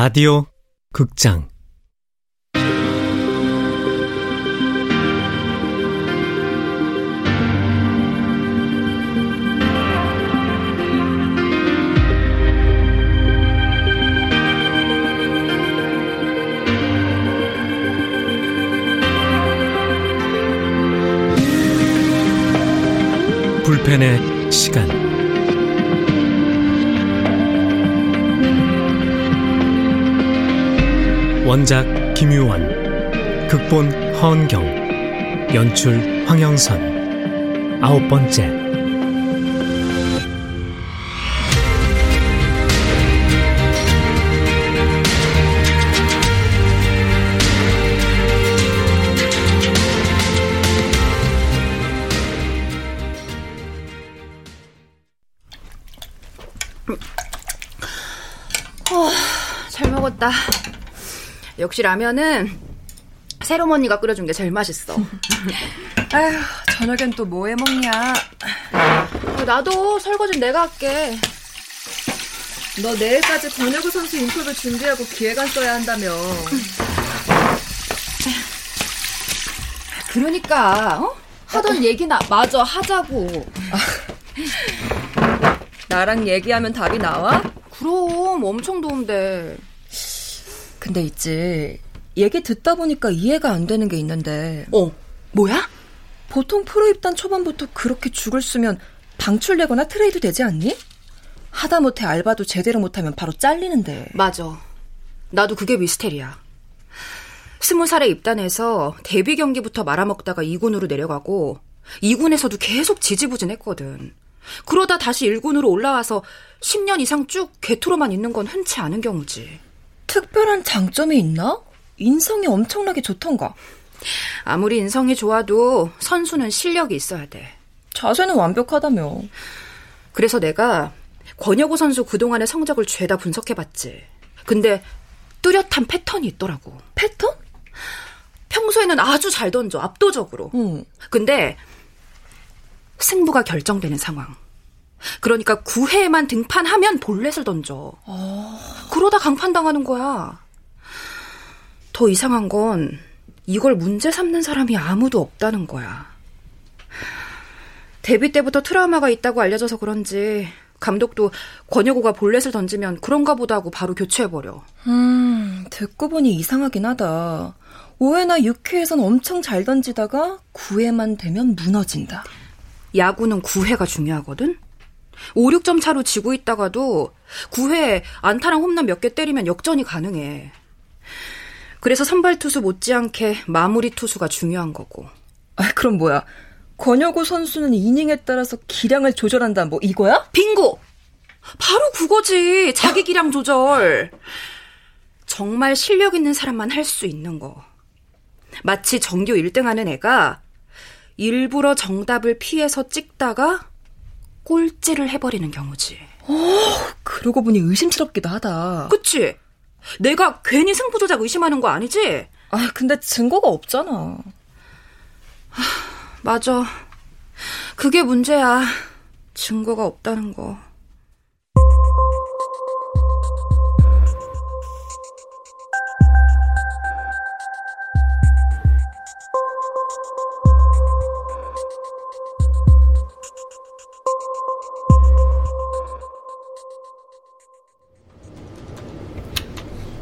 라디오 극장. 불펜의 시간 원작 김유원 극본 허은경 연출 황영선. 아홉 번째 역시 라면은 새롬 언니가 끓여준 게 제일 맛있어. 아휴, 저녁엔 또 뭐 해 먹냐? 나도 설거지 내가 할게. 너 내일까지 권혁우 선수 인터뷰 준비하고 기획안 써야 한다며. 그러니까 어? 하던 얘기나 마저 하자고. 나랑 얘기하면 답이 나와? 그럼 엄청 도움돼. 근데 있지. 얘기 듣다 보니까 이해가 안 되는 게 있는데. 어, 뭐야? 보통 프로 입단 초반부터 그렇게 죽을 쓰면 방출되거나 트레이드 되지 않니? 하다못해 알바도 제대로 못하면 바로 잘리는데. 맞아. 나도 그게 미스테리야. 스무 살에 입단해서 데뷔 경기부터 말아먹다가 2군으로 내려가고 2군에서도 계속 지지부진했거든. 그러다 다시 1군으로 올라와서 10년 이상 쭉 개토로만 있는 건 흔치 않은 경우지. 특별한 장점이 있나? 인성이 엄청나게 좋던가. 아무리 인성이 좋아도 선수는 실력이 있어야 돼. 자세는 완벽하다며. 그래서 내가 권혁우 선수 그동안의 성적을 죄다 분석해봤지. 근데 뚜렷한 패턴이 있더라고. 패턴? 평소에는 아주 잘 던져, 압도적으로. 응. 근데 승부가 결정되는 상황. 그러니까 9회에만 등판하면 볼넷을 던져. 어... 그러다 강판당하는 거야. 더 이상한 건 이걸 문제 삼는 사람이 아무도 없다는 거야. 데뷔 때부터 트라우마가 있다고 알려져서 그런지 감독도 권혁우가 볼넷을 던지면 그런가 보다 하고 바로 교체해버려. 음, 듣고 보니 이상하긴 하다. 5회나 6회에선 엄청 잘 던지다가 9회만 되면 무너진다. 야구는 9회가 중요하거든? 5, 6점 차로 지고 있다가도 9회에 안타랑 홈런 몇 개 때리면 역전이 가능해. 그래서 선발 투수 못지않게 마무리 투수가 중요한 거고. 아, 그럼 뭐야? 권혁우 선수는 이닝에 따라서 기량을 조절한다, 뭐 이거야? 빙고! 바로 그거지. 자기 기량 조절. 정말 실력 있는 사람만 할 수 있는 거. 마치 정규 1등 하는 애가 일부러 정답을 피해서 찍다가 꼴찌를 해버리는 경우지. 어, 그러고 보니 의심스럽기도 하다. 그치? 내가 괜히 승부조작 의심하는 거 아니지? 아, 근데 증거가 없잖아. 하, 맞아. 그게 문제야. 증거가 없다는 거.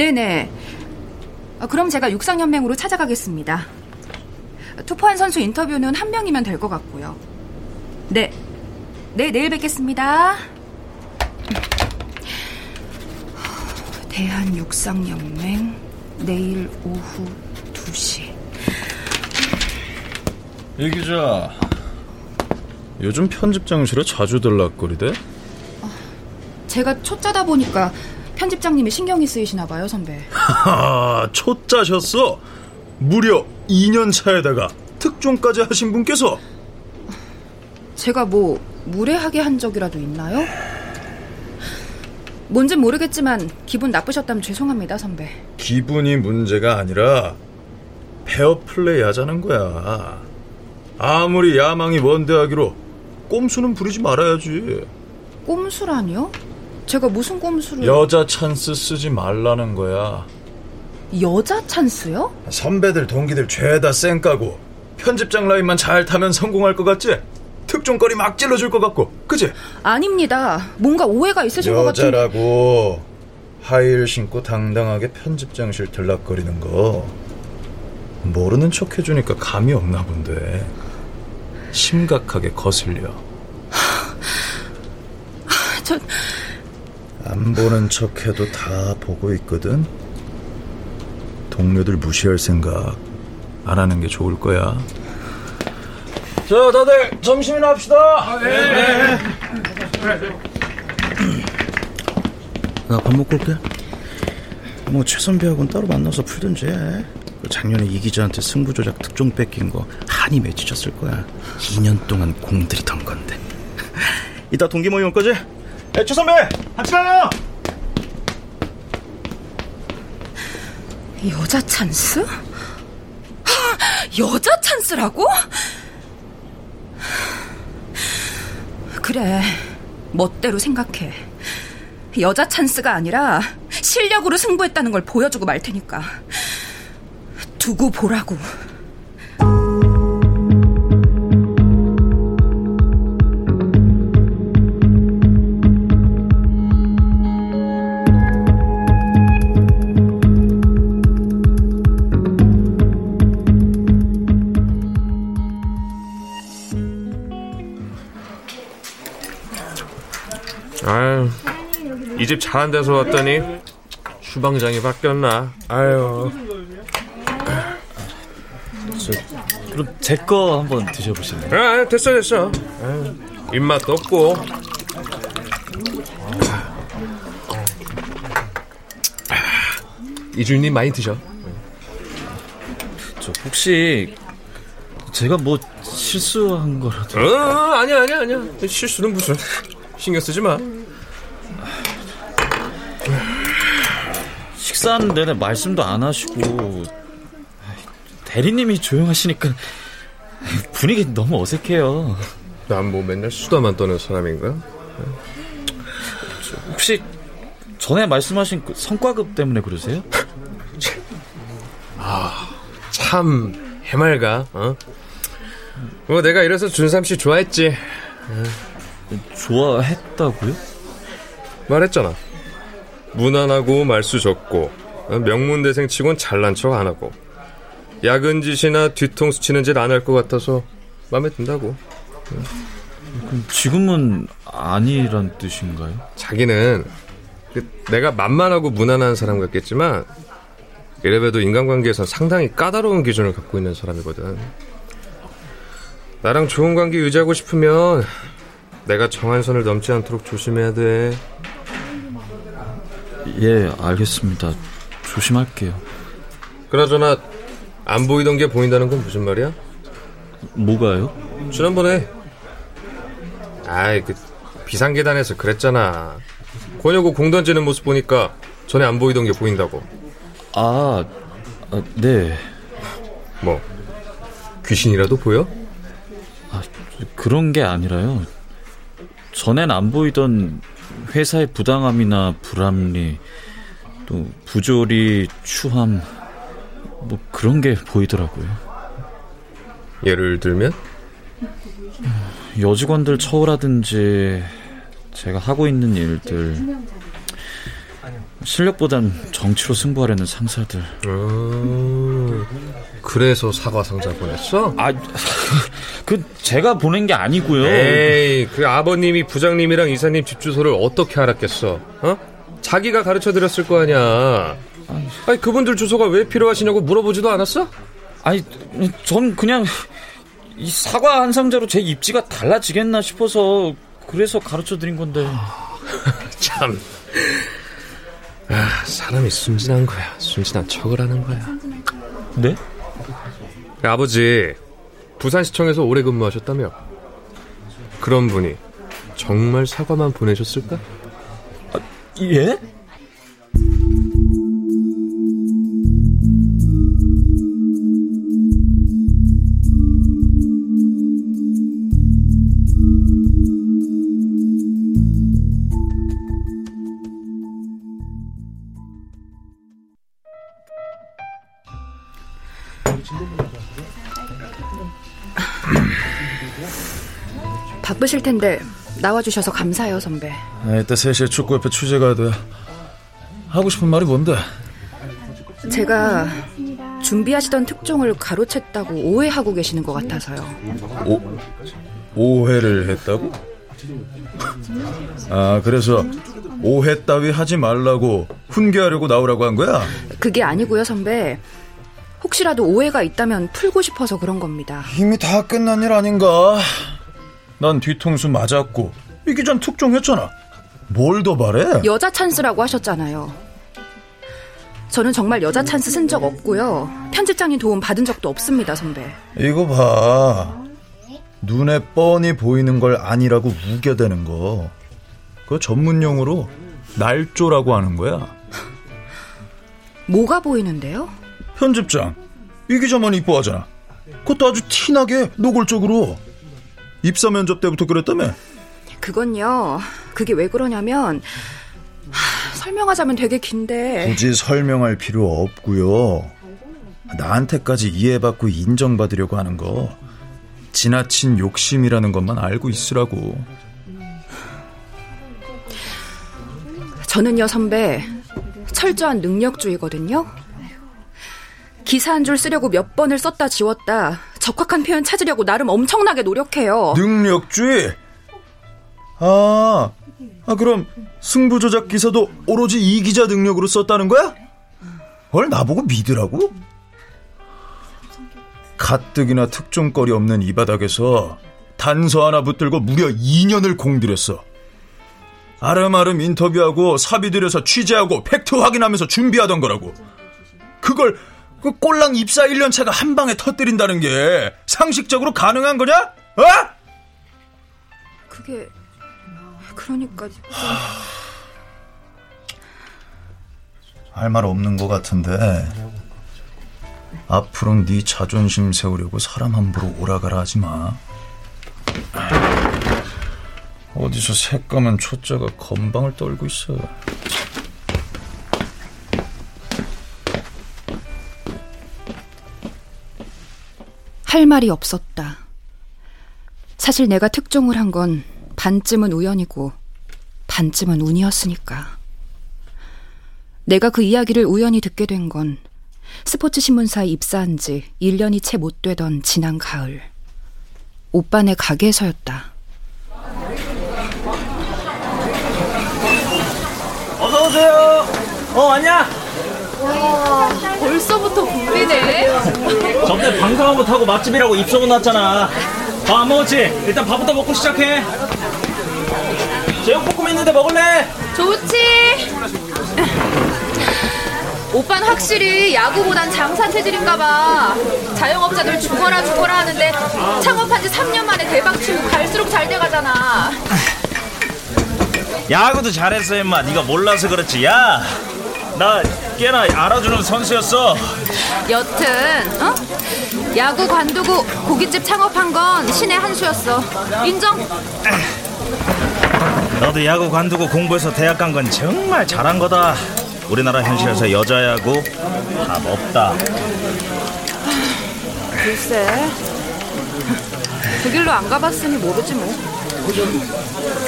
네네. 아, 그럼 제가 육상연맹으로 찾아가겠습니다. 투포한 선수 인터뷰는 한 명이면 될 것 같고요. 네. 네, 내일 뵙겠습니다. 대한육상연맹, 내일 오후 2시. 이 기자, 요즘 편집장실에 자주 들락거리대? 제가 초짜다 보니까 편집장님이 신경이 쓰이시나 봐요, 선배. 하하, 초짜셨어? 무려 2년 차에다가 특종까지 하신 분께서 제가 뭐 무례하게 한 적이라도 있나요? 뭔진 모르겠지만 기분 나쁘셨다면 죄송합니다, 선배. 기분이 문제가 아니라 페어 플레이 하자는 거야. 아무리 야망이 원대하기로 꼼수는 부리지 말아야지. 꼼수라니요? 제가 무슨 꼼수를 여자 찬스 쓰지 말라는 거야. 여자 찬스요? 선배들 동기들 죄다 쌩까고 편집장 라인만 잘 타면 성공할 것 같지? 특종거리 막 찔러줄 것 같고, 그지? 아닙니다. 뭔가 오해가 있으신 것 같은. 여자라고 하이힐 신고 당당하게 편집장실 들락거리는 거 모르는 척 해주니까 감이 없나 본데 심각하게 거슬려. 저 안 보는 척해도 다 보고 있거든. 동료들 무시할 생각 안 하는 게 좋을 거야. 자, 다들 점심이나 합시다. 네. 나밥 먹고 올게. 뭐 최선배하고는 따로 만나서 풀든지 해. 그 작년에 이 기자한테 승부조작 특종 뺏긴 거 한이 맺히셨을 거야. 2년 동안 공들이던 건데. 이따 동기 모임 올 거지? 에, 최선배! 같이 가요! 여자 찬스? 하, 여자 찬스라고? 그래, 멋대로 생각해. 여자 찬스가 아니라 실력으로 승부했다는 걸 보여주고 말 테니까. 두고 보라고. 아유, 이 집 잘한 데서 왔더니 주방장이 바뀌었나? 아유. 그럼 제 거 한번 드셔보실래요? 아, 됐어, 됐어. 아유, 입맛도 없고. 이주인님 많이 드셔. 저 혹시 제가 뭐 실수한 거라도 어, 아니야, 아니야, 아니야. 실수는 무슨. 신경 쓰지 마. 식사하는 내내 말씀도 안 하시고 대리님이 조용하시니까 분위기 너무 어색해요. 난 뭐 맨날 수다만 떠는 사람인가? 혹시 전에 말씀하신 그 성과급 때문에 그러세요? 참 해맑아. 어? 뭐 내가 이래서 준삼 씨 좋아했지. 좋아했다고요? 말했잖아. 무난하고 말수 적고 어, 명문대생 치곤 잘난 척 안 하고 야근 짓이나 뒤통수 치는 짓 안 할 것 같아서 마음에 든다고. 그럼 지금은 아니란 뜻인가요? 자기는 그 내가 만만하고 무난한 사람 같겠지만 이래봬도 인간관계에서 상당히 까다로운 기준을 갖고 있는 사람이거든. 나랑 좋은 관계 유지하고 싶으면 내가 정한 선을 넘지 않도록 조심해야 돼. 예, 알겠습니다. 조심할게요. 그나저나 안 보이던 게 보인다는 건 무슨 말이야? 뭐가요? 지난번에 아이 그 비상계단에서 그랬잖아. 권혁고 공 던지는 모습 보니까 전에 안 보이던 게 보인다고. 아, 아, 네. 뭐 귀신이라도 보여? 그런 게 아니라요. 전엔 안 보이던 회사의 부당함이나 불합리, 또 부조리, 추함, 뭐 그런 게 보이더라고요. 예를 들면 여직원들 처우라든지 제가 하고 있는 일들, 실력보단 정치로 승부하려는 상사들. 어, 그래서 사과 상자 보냈어? 아, 그 제가 보낸 게 아니고요. 에이, 그 아버님이 부장님이랑 이사님 집 주소를 어떻게 알았겠어? 어? 자기가 가르쳐 드렸을 거 아니야. 아니, 그분들 주소가 왜 필요하시냐고 물어보지도 않았어? 아니, 전 그냥 이 사과 한 상자로 제 입지가 달라지겠나 싶어서 그래서 가르쳐 드린 건데. 참. 아, 사람이 순진한 거야. 순진한 척을 하는 거야. 네? 그 아버지, 부산시청에서 오래 근무하셨다며? 그런 분이 정말 사과만 보내셨을까? 예? 바쁘실 텐데 나와주셔서 감사해요, 선배. 아, 이따 3시에 축구협회 취재 가야 돼. 하고 싶은 말이 뭔데? 제가 준비하시던 특종을 가로챘다고 오해하고 계시는 것 같아서요. 오, 오해를 했다고? 아, 그래서 오해 따위 하지 말라고 훈계하려고 나오라고 한 거야? 그게 아니고요, 선배. 혹시라도 오해가 있다면 풀고 싶어서 그런 겁니다. 이미 다 끝난 일 아닌가? 난 뒤통수 맞았고 이 기잔 특종했잖아. 뭘 더 바래? 여자 찬스라고 하셨잖아요. 저는 정말 여자 찬스 쓴 적 없고요. 편집장님 도움 받은 적도 없습니다, 선배. 이거 봐. 눈에 뻔히 보이는 걸 아니라고 우겨대는 거. 그 전문 용어로 날조라고 하는 거야. 뭐가 보이는데요? 편집장. 이 기자만 이뻐하잖아. 그것도 아주 티나게 노골적으로. 입사 면접 때부터 그랬다며? 그건요. 그게 왜 그러냐면 하, 설명하자면 되게 긴데 굳이 설명할 필요 없고요. 나한테까지 이해받고 인정받으려고 하는 거 지나친 욕심이라는 것만 알고 있으라고. 저는요, 선배. 철저한 능력주의거든요. 기사 한 줄 쓰려고 몇 번을 썼다 지웠다 적확한 표현 찾으려고 나름 엄청나게 노력해요. 능력주의? 아, 아 그럼 승부조작 기사도 오로지 이 기자 능력으로 썼다는 거야? 뭘 나보고 믿으라고? 가뜩이나 특종거리 없는 이 바닥에서 단서 하나 붙들고 무려 2년을 공들였어. 아름아름 인터뷰하고 사비 들여서 취재하고 팩트 확인하면서 준비하던 거라고. 그걸 그 꼴랑 입사 1년 차가 한 방에 터뜨린다는 게 상식적으로 가능한 거냐? 어? 그게 그러니까 할말 없는 것 같은데 앞으로는 네 자존심 세우려고 사람 함부로 오라가라 하지 마. 어디서 새까만 초짜가 건방을 떨고 있어. 할 말이 없었다. 사실 내가 특종을 한 건 반쯤은 우연이고 반쯤은 운이었으니까. 내가 그 이야기를 우연히 듣게 된 건 스포츠 신문사에 입사한 지 1년이 채 못 되던 지난 가을. 오빠네 가게에서였다. 어서 오세요. 어 왔냐? 벌써부터 붐비네. 저번에 방송 한번 타고 맛집이라고 입소문 났잖아. 밥 안 먹었지? 일단 밥부터 먹고 시작해. 제육볶음 있는데 먹을래? 좋지. 오빤 확실히 야구보단 장사 체질인가봐. 자영업자들 죽어라 죽어라 하는데 창업한 지 3년 만에 대박 치고 갈수록 잘 돼가잖아. 야구도 잘했어 임마. 네가 몰라서 그렇지. 야, 나 꽤나 알아주는 선수였어. 여튼 어? 야구 관두고 고깃집 창업한 건 신의 한 수였어. 인정? 너도 야구 관두고 공부해서 대학 간 건 정말 잘한 거다. 우리나라 현실에서 여자 야구 답 없다. 글쎄. 그 길로 안 가봤으니 모르지 뭐.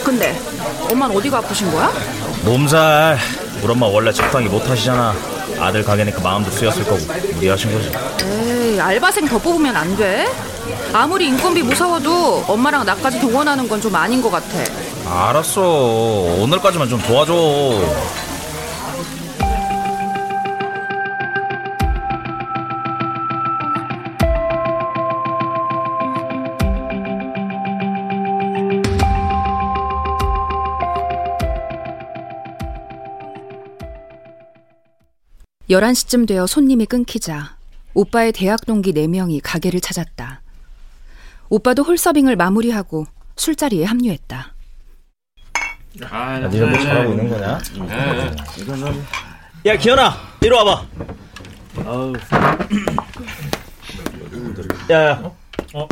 근데 엄마는 어디가 아프신 거야? 몸살. 우리 엄마 원래 적당히 못 하시잖아. 아들 가게니까 마음도 쓰였을 거고 무리하신 거지. 에이, 알바생 더 뽑으면 안 돼? 아무리 인건비 무서워도 엄마랑 나까지 동원하는 건 좀 아닌 것 같아. 알았어. 오늘까지만 좀 도와줘. 열한 시쯤 되어 손님이 끊기자 오빠의 대학 동기 4명이 가게를 찾았다. 오빠도 홀서빙을 마무리하고 술자리에 합류했다. 네가 뭐 잘하고 있는 거냐? 야 기현아 이리 와봐. 야, 야. 어?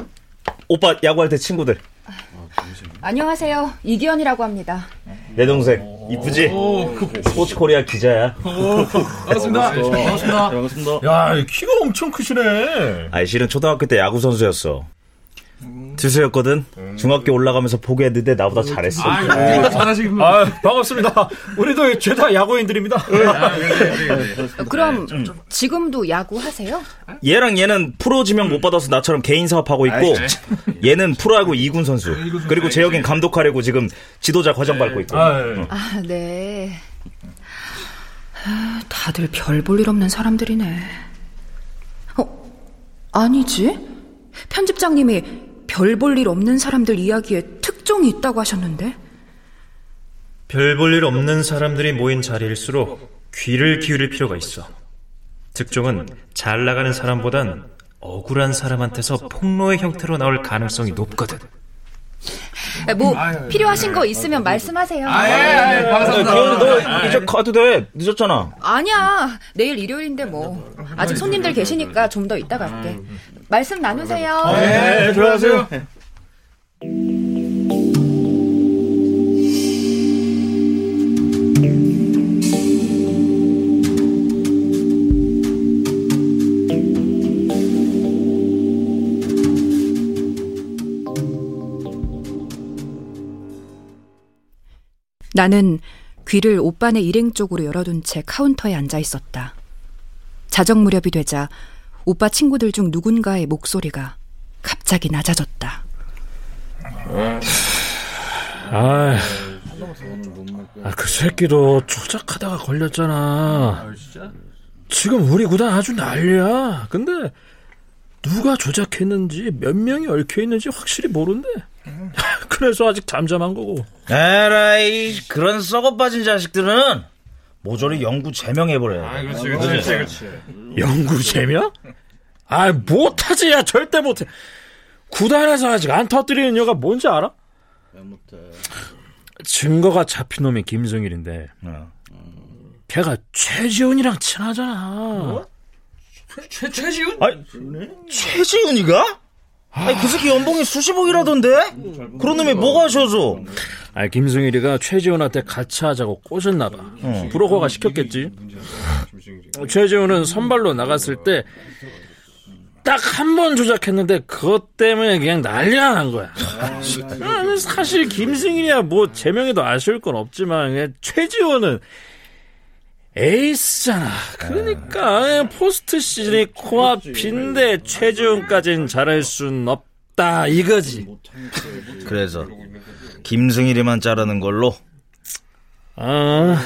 오빠 야구할 때 친구들. 안녕하세요. 이기현이라고 합니다. 내 동생 이쁘지? 스포츠 코리아 기자야. 반갑습니다. 반갑습니다. 반갑습니다. 야, 키가 엄청 크시네. 아이 실은 초등학교 때 야구 선수였어. 투수였거든. 중학교 올라가면서 포기했는데 나보다 잘했어. 잘하시긴 아, 반갑습니다. 우리도 죄다 야구인들입니다. 그럼 지금도 야구 하세요? 얘랑 얘는 프로 지명 못 받아서 나처럼 개인 사업하고 있고 얘는 프로야구 2군 선수. 그리고 재혁인 감독하려고 지금 지도자 과정 밟고 있고. 아, 아, 네. 아, 다들 별 볼 일 없는 사람들이네. 어, 아니지? 편집장님이 별 볼 일 없는 사람들 이야기에 특종이 있다고 하셨는데? 별 볼 일 없는 사람들이 모인 자리일수록 귀를 기울일 필요가 있어. 특종은 잘 나가는 사람보단 억울한 사람한테서 폭로의 형태로 나올 가능성이 높거든. 뭐 필요하신 거 있으면 말씀하세요. 기현이 너 이제 가도 돼. 늦었잖아. 아니야. 내일 일요일인데 뭐. 아직 손님들 계시니까 좀 더 이따 갈게. 말씀 나누세요. 네, 들어가세요. 나는 귀를 오빠네 일행 쪽으로 열어둔 채 카운터에 앉아 있었다. 자정 무렵이 되자 오빠 친구들 중 누군가의 목소리가 갑자기 낮아졌다. 아, 아, 그 새끼도 조작하다가 걸렸잖아. 지금 우리 구단 아주 난리야. 근데 누가 조작했는지 몇 명이 얽혀 있는지 확실히 모른대. 그래서 아직 잠잠한 거고. 에라이 그런 썩어 빠진 자식들은 모조리 영구 제명해버려. 아, 그렇지, 그렇지, 그렇지. 영구 제명? 아, 못하지, 야, 절대 못해. 구단에서 아직 안 터뜨리는 여가 뭔지 알아? 왜 못해? 증거가 잡힌 놈이 김승일인데, 어. 걔가 최지훈이랑 친하잖아. 뭐? 최, 최지훈? 아, 최지훈이가? 아니, 그 새끼 연봉이 수십억이라던데? 그런 놈이 뭐가 하셔서? 아, 김승일이가 최지훈한테 같이 하자고 꼬셨나봐. 어. 브로커가 시켰겠지. 최지훈은 선발로 나갔을 때, 딱 한 번 조작했는데, 그것 때문에 그냥 난리가 난 거야. 아, 사실 김승일이야, 뭐, 제명에도 아쉬울 건 없지만, 최지훈은 에이스잖아. 그러니까 포스트 시즌이 코앞인데 최지훈까진 잘할 순 없다 이거지. 그래서 김승일이만 자르는 걸로. 아,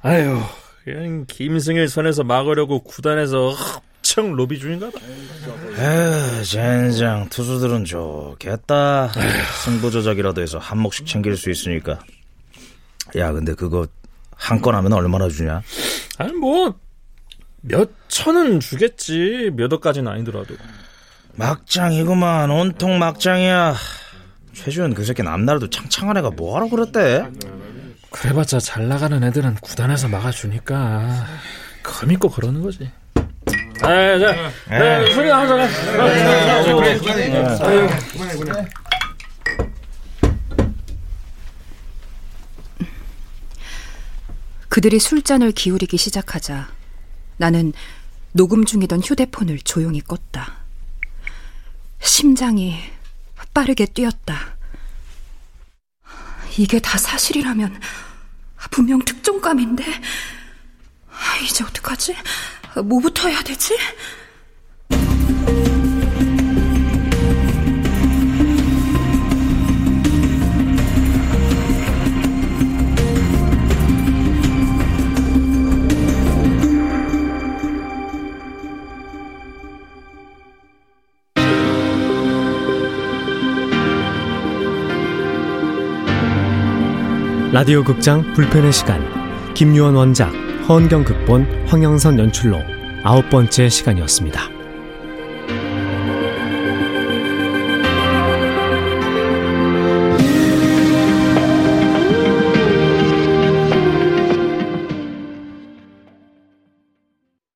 아유, 그냥 김승일 선에서 막으려고 구단에서 엄청 로비 중인가 봐. 에휴, 젠장 투수들은 좋겠다. 승부 조작이라도 해서 한 몫씩 챙길 수 있으니까. 야, 근데 그거 한 건 하면 얼마나 주냐? 아니 뭐 몇 천은 주겠지. 몇 억까지는 아니더라도. 막장이구만. 온통 막장이야. 최주현 그 새끼 남날도 창창한 애가 뭐하러 그랬대? 그래봤자 잘 나가는 애들은 구단에서 막아주니까 그 믿고 그러는 거지. 아, 자, 자, 소리 해. 그래, 그만해, 그만 그들이 술잔을 기울이기 시작하자 나는 녹음 중이던 휴대폰을 조용히 껐다. 심장이 빠르게 뛰었다. 이게 다 사실이라면 분명 특종감인데 이제 어떡하지? 뭐부터 해야 되지? 라디오 극장 불편의 시간 김유원 원작 허은경 극본 황영선 연출로 아홉 번째 시간이었습니다.